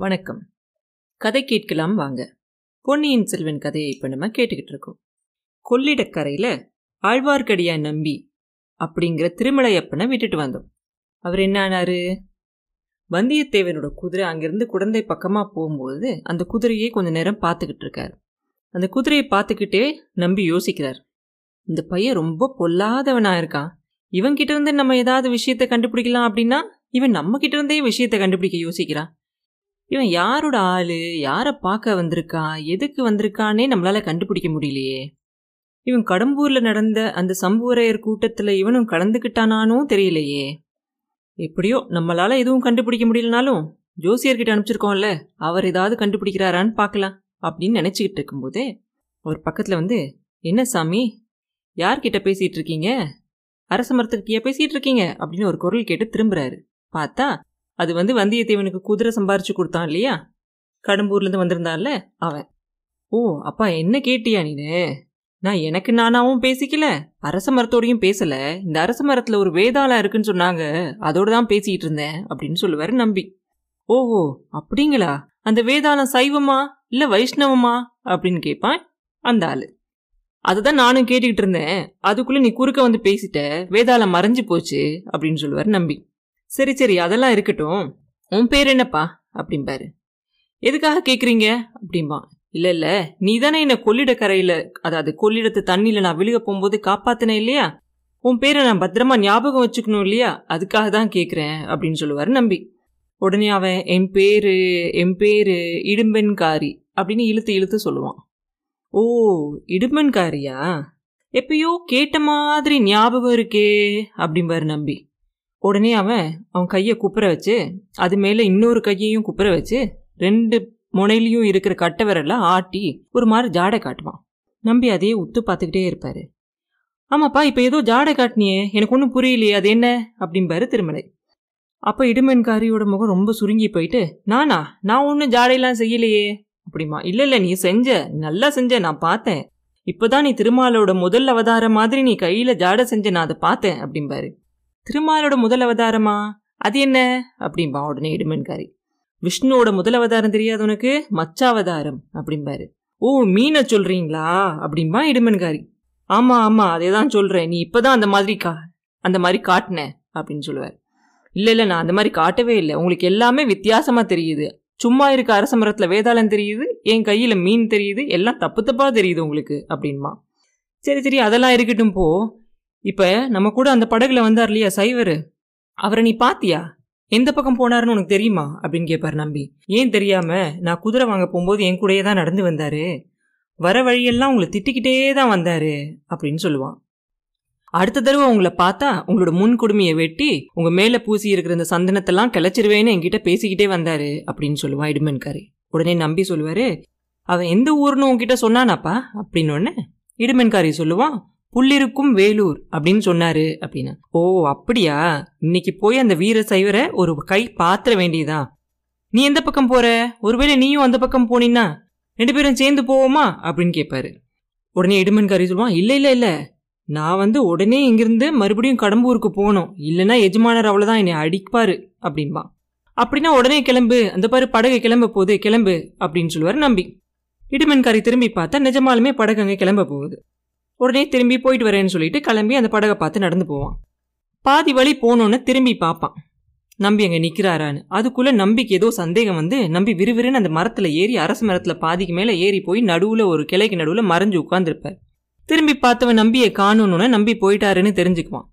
வணக்கம். கதை கேட்கலாம் வாங்க. பொன்னியின் செல்வன் கதையை இப்போ நம்ம கேட்டுக்கிட்டு இருக்கோம். கொள்ளிடக்கரையில் ஆழ்வார்க்கடியான் நம்பி அப்படிங்கிற திருமலையப்பனை விட்டுட்டு வந்தோம். அவர் என்ன ஆனாரு? வந்தியத்தேவனோட குதிரை அங்கிருந்து குழந்தை பக்கமாக போகும்போது அந்த குதிரையை கொஞ்ச நேரம் பார்த்துக்கிட்டு இருக்காரு. அந்த குதிரையை பார்த்துக்கிட்டே நம்பி யோசிக்கிறார். இந்த பையன் ரொம்ப பொல்லாதவனாக இருக்கான். இவன்கிட்ட இருந்து நம்ம ஏதாவது விஷயத்தை கண்டுபிடிக்கலாம் அப்படின்னா இவன் நம்ம கிட்ட இருந்தே விஷயத்தை கண்டுபிடிக்க யோசிக்கிறான். இவன் யாரோட ஆளு? யாரை பார்க்க வந்திருக்கான் எதுக்கு வந்திருக்கானே நம்மளால கண்டுபிடிக்க முடியலையே. இவன் கடம்பூர்ல நடந்த அந்த சம்புவரையர் கூட்டத்துல இவனும் கலந்துக்கிட்டானானும் தெரியலையே. எப்படியோ நம்மளால எதுவும் கண்டுபிடிக்க முடியலனாலும் ஜோசியர்கிட்ட அனுப்பிச்சிருக்கோம்ல அவர் ஏதாவது கண்டுபிடிக்கிறாரான்னு பார்க்கலாம் அப்படின்னு நினைச்சுக்கிட்டு இருக்கும்போதே அவர் பக்கத்துல வந்து என்ன சாமி யார்கிட்ட பேசிட்டு இருக்கீங்க? அரச மரத்துக்கிட்டயா பேசிட்டு இருக்கீங்க? அப்படின்னு ஒரு குரல் கேட்டு திரும்புறாரு. பார்த்தா அது வந்து வந்தியத்தேவனுக்கு குதிரை சம்பாரிச்சு கொடுத்தான் இல்லையா? கடம்பூர்லேருந்து வந்திருந்தான்ல அவன். ஓ அப்பா என்ன கேட்டியா நீனு? நான் எனக்கு நானாவும் பேசிக்கல அரச மரத்தோடையும் பேசல. இந்த அரச மரத்துல ஒரு வேதாளம் இருக்குன்னு சொன்னாங்க அதோட தான் பேசிக்கிட்டு இருந்தேன் அப்படின்னு சொல்லுவாரு நம்பி. ஓஹோ அப்படிங்களா? அந்த வேதாளம் சைவமா இல்ல வைஷ்ணவமா? அப்படின்னு கேட்பான் அந்த ஆளு. அதுதான் நானும் கேட்டுக்கிட்டு இருந்தேன். அதுக்குள்ள நீ குறுக்க வந்து பேசிட்ட வேதாளம் மறைஞ்சு போச்சு அப்படின்னு சொல்லுவார் நம்பி. சரி சரி அதெல்லாம் இருக்கட்டும். உன் பேர் என்னப்பா? அப்படிம்பாரு. எதுக்காக கேட்குறீங்க அப்படிம்பா இல்லை இல்லை நீ தானே என்னை கொள்ளிட கரையில் அதாவது கொள்ளிடத்து தண்ணியில் நான் விழுக போகும்போது காப்பாத்தினேன் இல்லையா? உன் பேரை நான் பத்திரமா ஞாபகம் வச்சுக்கணும் இல்லையா? அதுக்காக தான் கேட்குறேன் அப்படின்னு சொல்லுவார் நம்பி. உடனே அவன் என் பேரு என் பேரு இடும்பெண்காரி அப்படின்னு இழுத்து இழுத்து சொல்லுவான். ஓ இடும்பென்காரியா எப்பயோ கேட்ட மாதிரி ஞாபகம் இருக்கே அப்படிம்பாரு நம்பி. உடனே அவன் அவன் கையை குப்புற வச்சு அது மேலே இன்னொரு கையையும் குப்புற வச்சு ரெண்டு முனையிலையும் இருக்கிற கட்டை விரலாம் ஆட்டி ஒரு மாதிரி ஜாடை காட்டுவான். நம்பி அதையே உத்து பார்த்துக்கிட்டே இருப்பார். ஆமாப்பா இப்போ ஏதோ ஜாடை காட்டினியே எனக்கு ஒன்றும் புரியலையே அது என்ன? அப்படிம்பாரு திருமலை. அப்போ இடுமென்காரியோட முகம் ரொம்ப சுருங்கி போயிட்டு நானா நான் ஒன்றும் ஜாடையெல்லாம் செய்யலையே. அப்படிமா இல்லை இல்லை நீ செஞ்ச நல்லா செஞ்ச நான் பார்த்தேன். இப்போதான் நீ திருமாலோட முதல் அவதாரம் மாதிரி நீ கையில் ஜாடை செஞ்ச நான் அதை பார்த்தேன் அப்படிம்பாரு. திருமாலோட முதல் அவதாரமா? அது என்ன? அப்படிம்பா உடனே இடுமென்காரி. விஷ்ணுவோட முதல் அவதாரம் தெரியாது உனக்கு? மச்சாவதாரம் அப்படிம்பாரு. ஓ மீனை சொல்றீங்களா? அப்படிம்பா இடுமென்காரி. ஆமா ஆமா அதே தான் சொல்றேன். நீ இப்பதான் அந்த மாதிரி கா அந்த மாதிரி காட்டின அப்படின்னு சொல்லுவார். இல்லை இல்லை நான் அந்த மாதிரி காட்டவே இல்லை. உங்களுக்கு எல்லாமே வித்தியாசமாக தெரியுது. சும்மா இருக்க அரச மரத்தில் வேதாளம் தெரியுது என் கையில் மீன் தெரியுது எல்லாம் தப்பு தப்பாக தெரியுது உங்களுக்கு அப்படின்மா. சரி சரி அதெல்லாம் இருக்கட்டும் போ. இப்ப நம்ம கூட அந்த படகுல வந்தார் இல்லையா சைவர்? அவரை நீ பாத்தியா? எந்த பக்கம் போனாருன்னு உனக்கு தெரியுமா? அப்படின்னு கேட்பார் நம்பி. ஏன் தெரியாம நான் குதிரை வாங்க போகும்போது என் கூடயே தான் நடந்து வந்தாரு. வர வழியெல்லாம் உங்களை திட்டிக்கிட்டே தான் வந்தாரு அப்படின்னு சொல்லுவான். அடுத்த தடவை உங்களை பார்த்தா உங்களோட முன் குடுமையை வெட்டி உங்க மேல பூசி இருக்கிற இந்த சந்தனத்தெல்லாம் கிளச்சிருவேன்னு என்கிட்ட பேசிக்கிட்டே வந்தாரு அப்படின்னு சொல்லுவான் இடுமன்காரி. உடனே நம்பி சொல்லுவாரு அவன் எந்த ஊர்னு உங்ககிட்ட சொன்னானாப்பா? அப்படின்னு உடனே இடுமன்காரி சொல்லுவான் புள்ளிருக்கும் வேலூர் அப்படின்னு சொன்னாரு அப்படின்னு. ஓ அப்படியா? இன்னைக்கு போய் அந்த வீர சைவரை ஒரு கை பாத்திர வேண்டியதா? நீ எந்த பக்கம் போற? ஒருவேளை நீயும் அந்த பக்கம் போனீன்னா ரெண்டு பேரும் சேர்ந்து போவோமா? அப்படின்னு கேட்பாரு உடனே இடுமன்காரி சொல்லுவான் இல்லை இல்லை இல்லை. நான் வந்து உடனே இங்கிருந்து மறுபடியும் கடம்பூருக்கு போகணும். இல்லைன்னா எஜமானர் அவ்வளோதான் என்னை அடிப்பாரு அப்படின்பா. அப்படின்னா உடனே கிளம்பு. அந்த பாரு படகு கிளம்ப போகுது. கிளம்பு அப்படின்னு சொல்லுவார் நம்பி. இடுமன்காரி திரும்பி பார்த்தா நிஜமாலுமே படகு அங்கே கிளம்ப போகுது. உடனே திரும்பி போயிட்டு வரேன்னு சொல்லிட்டு கிளம்பி அந்த படகை பார்த்து நடந்து போவான். பாதி வழி போனோன்னு திரும்பி பார்ப்பான். நம்பி அங்கே நிற்கிறாரான்னு அதுக்குள்ள நம்பிக்கு ஏதோ சந்தேகம் வந்து நம்பி விறுவிறுன்னு அந்த மரத்தில் ஏறி அரச மரத்தில் பாதிக்கு மேலே ஏறி போய் நடுவில் ஒரு கிளைக்கு நடுவில் மறைஞ்சு உட்காந்துருப்பார் திரும்பி பார்த்தவன் நம்பியை காணணுன்னு நம்பி போயிட்டாருன்னு தெரிஞ்சுக்குவான்.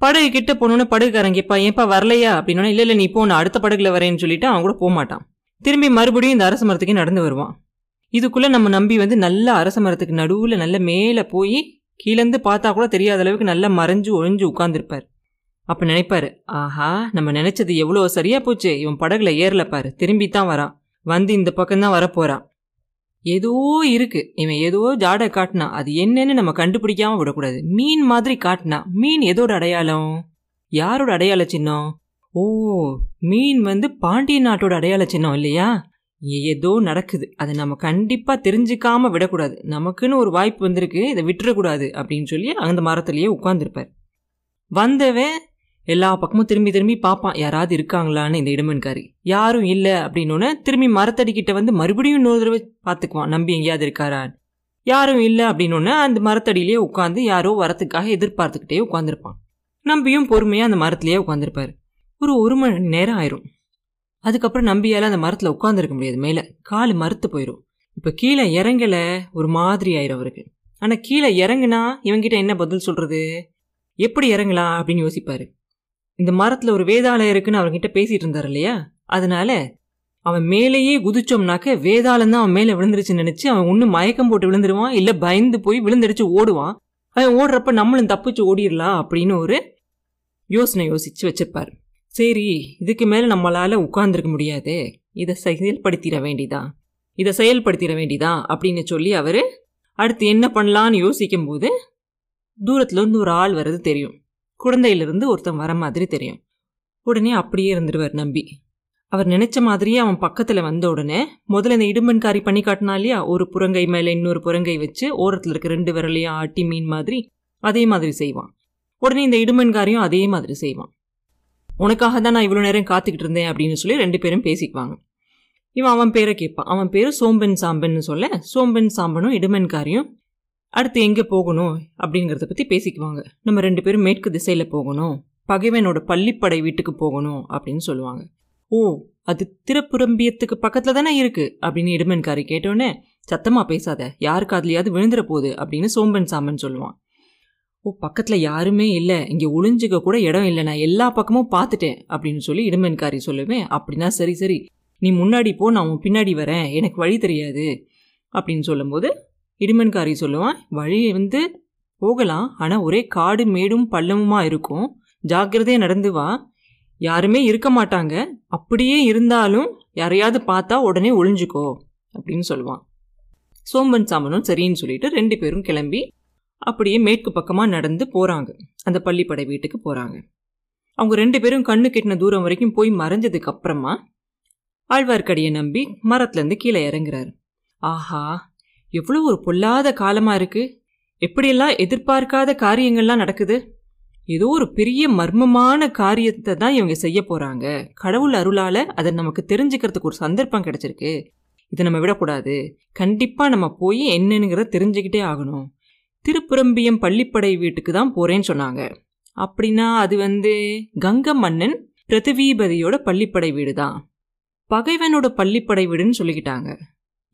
படகு கிட்ட போனோன்னு படகுக்காரன் கேப்பா ஏப்பா வரலையா? அப்படின்னா இல்லை இல்லை நீ போ நான் அடுத்த படகுல வரேன்னு சொல்லிட்டு அவன் கூட போக மாட்டான் திரும்பி மறுபடியும் இந்த அரச மரத்துக்கே நடந்து வருவான். இதுக்குள்ளே நம்ம நம்பி வந்து நல்ல அரச மரத்துக்கு நடுவில் நல்ல மேலே போய் கீழேருந்து பார்த்தா கூட தெரியாத அளவுக்கு நல்லா மறைஞ்சு ஒழிஞ்சு உட்காந்துருப்பார் அப்போ நினைப்பாரு ஆஹா நம்ம நினச்சது எவ்வளோ சரியாக போச்சு. இவன் படகுல ஏறல பாரு. திரும்பி தான் வரான். வந்து இந்த பக்கம்தான் வரப்போகிறான் ஏதோ இருக்கு. இவன் ஏதோ ஜாடை காட்டினா. அது என்னன்னு நம்ம கண்டுபிடிக்காம விடக்கூடாது. மீன் மாதிரி காட்டினா. மீன் எதோட அடையாளம்? யாரோட அடையாள சின்னம்? ஓ மீன் வந்து பாண்டிய நாட்டோட அடையாள சின்னம் இல்லையா? ஏதோ நடக்குது. அதை நம்ம கண்டிப்பாக தெரிஞ்சுக்காமல் விடக்கூடாது. நமக்குன்னு ஒரு வாய்ப்பு வந்திருக்கு. இதை விட்டுறக்கூடாது அப்படின்னு சொல்லி அந்த மரத்துலேயே உட்காந்துருப்பார் வந்தவன் எல்லா பக்கமும் திரும்பி திரும்பி பார்ப்பான். யாராவது இருக்காங்களான்னு இந்த இடமன்காரி. யாரும் இல்லை அப்படின்னோடனே திரும்பி மரத்தடிக்கிட்ட வந்து மறுபடியும் இன்னொரு தடவை பார்த்துக்குவான். நம்பி எங்கேயாவது இருக்காரான்னு யாரும் இல்லை அப்படின்னோடனே அந்த மரத்தடியிலேயே உட்காந்து யாரோ வரத்துக்காக எதிர்பார்த்துக்கிட்டே உட்காந்துருப்பான் நம்பியும் பொறுமையாக அந்த மரத்துலேயே உட்காந்துருப்பார் ஒரு ஒரு மணி நேரம் ஆயிரும். அதுக்கப்புறம் நம்பியால் அந்த மரத்தில் உட்காந்துருக்க முடியாது. மேலே கால் மறுத்து போயிடும் இப்போ கீழே இறங்கலை ஒரு மாதிரி ஆயிரும் அவருக்கு. ஆனால் கீழே இறங்குனா இவங்கிட்ட என்ன பதில் சொல்கிறது எப்படி இறங்கலாம் அப்படின்னு யோசிப்பார். இந்த மரத்தில் ஒரு வேதாலயம் இருக்குன்னு அவர்கிட்ட பேசிகிட்டு இருந்தார் இல்லையா? அதனால அவன் மேலேயே குதிச்சோம்னாக்க வேதாளம் தான் அவன் மேலே விழுந்துருச்சுன்னு நினச்சி அவன் ஒன்று மயக்கம் போட்டு விழுந்துருவான் இல்லை பயந்து போய் விழுந்தடிச்சு ஓடுவான். அவன் ஓடுறப்ப நம்மளும் தப்பிச்சு ஓடிடலாம் அப்படின்னு ஒரு யோசனை யோசித்து வச்சிருப்பார். சரி இதுக்கு மேலே நம்மளால் உட்கார்ந்துருக்க முடியாது. இதை செயல்படுத்திட வேண்டிதான் இதை செயல்படுத்திட வேண்டிதான் அப்படின்னு சொல்லி அவர் அடுத்து என்ன பண்ணலான்னு யோசிக்கும் போது இருந்து ஒரு ஆள் வர்றது தெரியும். குழந்தையிலிருந்து ஒருத்தன் வர மாதிரி தெரியும். உடனே அப்படியே இருந்துருவார் நம்பி. அவர் நினைச்ச மாதிரியே அவன் பக்கத்தில் வந்த உடனே முதல்ல இந்த இடும்பன்காரி பண்ணி காட்டினா இல்லையா? ஒரு புறங்கை மேலே இன்னொரு புறங்கை வச்சு ஓரத்தில் இருக்க ரெண்டு விரலையும் ஆட்டி மீன் மாதிரி அதே மாதிரி செய்வான். உடனே இந்த இடுமன்காரியும் அதே மாதிரி செய்வான். உனக்காக தான் நான் இவ்வளோ நேரம் காத்துக்கிட்டு இருந்தேன் அப்படின்னு சொல்லி ரெண்டு பேரும் பேசிக்குவாங்க. இவன் அவன் பேரை கேட்பான். அவன் பேர் சோம்பன் சாம்பன்னு சொல்ல சோம்பன் சாம்பனும் இடுமன்காரியும் அடுத்து எங்கே போகணும் அப்படிங்கிறத பற்றி பேசிக்குவாங்க. நம்ம ரெண்டு பேரும் மேற்கு திசையில் போகணும் பகைவனோட பள்ளிப்படை வீட்டுக்கு போகணும் அப்படின்னு சொல்லுவாங்க. ஓ அது திருப்புரம்பியத்துக்கு பக்கத்தில் தானே இருக்குது அப்படின்னு இடுமன்காரி கேட்டோன்னே சத்தமாக பேசாத யாருக்கு அதுலையாவது விழுந்துற போகுது அப்படின்னு சோம்பன் சாம்பன் சொல்லுவான். ஓ பக்கத்தில் யாருமே இல்லை. இங்கே ஒளிஞ்சிக்க கூட இடம் இல்லை. நான் எல்லா பக்கமும் பார்த்துட்டேன் அப்படின்னு சொல்லி இடுமன்காரி சொல்லுவேன். அப்படின்னா சரி சரி. நீ முன்னாடி போ. நான் உன் பின்னாடி வரேன். எனக்கு வழி தெரியாது. அப்படின்னு சொல்லும்போது இடுமன்காரி சொல்லுவான் வழி வந்து போகலாம். ஆனால் ஒரே காடு மேடும் பள்ளமுமா இருக்கும். ஜாக்கிரதையாக நடந்து வா. யாருமே இருக்க மாட்டாங்க. அப்படியே இருந்தாலும் யாரையாவது பார்த்தா உடனே ஒளிஞ்சுக்கோ. அப்படின்னு சொல்லுவான். சோம்பன் சாமனும் சரின்னு சொல்லிட்டு ரெண்டு பேரும் கிளம்பி அப்படியே மேற்கு பக்கமாக நடந்து போகிறாங்க அந்த பள்ளிப்படை வீட்டுக்கு போகிறாங்க அவங்க ரெண்டு பேரும் கண்ணு கெட்டின தூரம் வரைக்கும் போய் மறைஞ்சதுக்கு அப்புறமா ஆழ்வார்க்கடியை நம்பி மரத்துலேருந்து கீழே இறங்குறாரு. ஆஹா எவ்வளோ ஒரு பொல்லாத காலமாக இருக்குது எப்படியெல்லாம் எதிர்பார்க்காத காரியங்கள்லாம் நடக்குது. ஏதோ ஒரு பெரிய மர்மமான காரியத்தை தான் இவங்க செய்ய போகிறாங்க கடவுள் அருளால் அதை நமக்கு தெரிஞ்சுக்கிறதுக்கு ஒரு சந்தர்ப்பம் கிடச்சிருக்கு. இதை நம்ம விடக்கூடாது. கண்டிப்பாக நம்ம போய் என்னங்கிறத தெரிஞ்சுக்கிட்டே ஆகணும். திருப்புரம்பியம் பள்ளிப்படை வீட்டுக்கு தான் போகிறேன்னு சொன்னாங்க. அப்படின்னா அது வந்து கங்க மன்னன் பிரதிவீபதியோட பள்ளிப்படை வீடு தான் பகைவனோட பள்ளிப்படை வீடுன்னு சொல்லிக்கிட்டாங்க.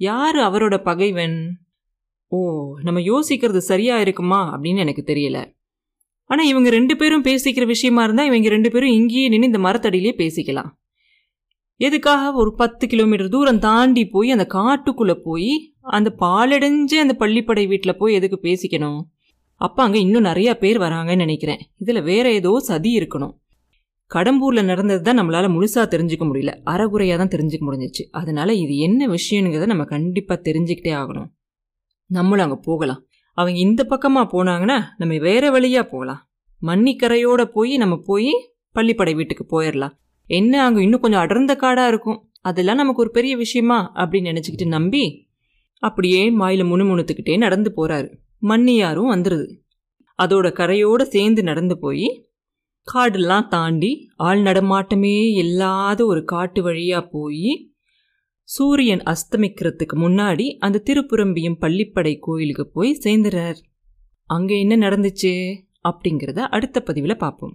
யார் அவரோட பகைவன்? ஓ நம்ம யோசிக்கிறது சரியா இருக்குமா அப்படின்னு எனக்கு தெரியல. ஆனால் இவங்க ரெண்டு பேரும் பேசிக்கிற விஷயமா இருந்தால் இவங்க ரெண்டு பேரும் இங்கேயே நின்று இந்த மரத்தடியிலே பேசிக்கலாம். எதுக்காக ஒரு பத்து கிலோமீட்டர் தூரம் தாண்டி போய் அந்த காட்டுக்குள்ளே போய் அந்த பாலடைஞ்ச அந்த பள்ளிப்படை வீட்டில் போய் எதுக்கு பேசிக்கணும்? அப்போ அங்கே இன்னும் நிறையா பேர் வராங்கன்னு நினைக்கிறேன். இதில் வேற ஏதோ சதி இருக்கணும். கடம்பூரில் நடந்தது தான் நம்மளால் முழுசாக தெரிஞ்சுக்க முடியல. அறகுறையாக தான் தெரிஞ்சுக்க முடிஞ்சிச்சு. அதனால இது என்ன விஷயங்கிறத நம்ம கண்டிப்பாக தெரிஞ்சுக்கிட்டே ஆகணும். நம்மளும் அங்கே போகலாம். அவங்க இந்த பக்கமாக போனாங்கன்னா நம்ம வேறு வழியாக போகலாம். மன்னிக்கரையோட போய் நம்ம போய் பள்ளிப்படை வீட்டுக்கு போயிடலாம் என்ன அங்கே இன்னும் கொஞ்சம் அடர்ந்த காடாக இருக்கும்? அதெல்லாம் நமக்கு ஒரு பெரிய விஷயமா? அப்படின்னு நினச்சிக்கிட்டு நம்பி அப்படியே மாயில முணுமுணுத்துக்கிட்டே நடந்து போகிறாரு மண்ணியாரும் வந்துடுது அதோட கரையோடு சேர்ந்து நடந்து போய் காடெல்லாம் தாண்டி ஆள் நடமாட்டமே இல்லாத ஒரு காட்டு வழியாக போய் சூரியன் அஸ்தமிக்கிறதுக்கு முன்னாடி அந்த திருப்புரம்பியம் பள்ளிப்படை கோயிலுக்கு போய் சேர்ந்துறார். அங்கே என்ன நடந்துச்சு? அப்படிங்கிறத அடுத்த பதிவில் பார்ப்போம்.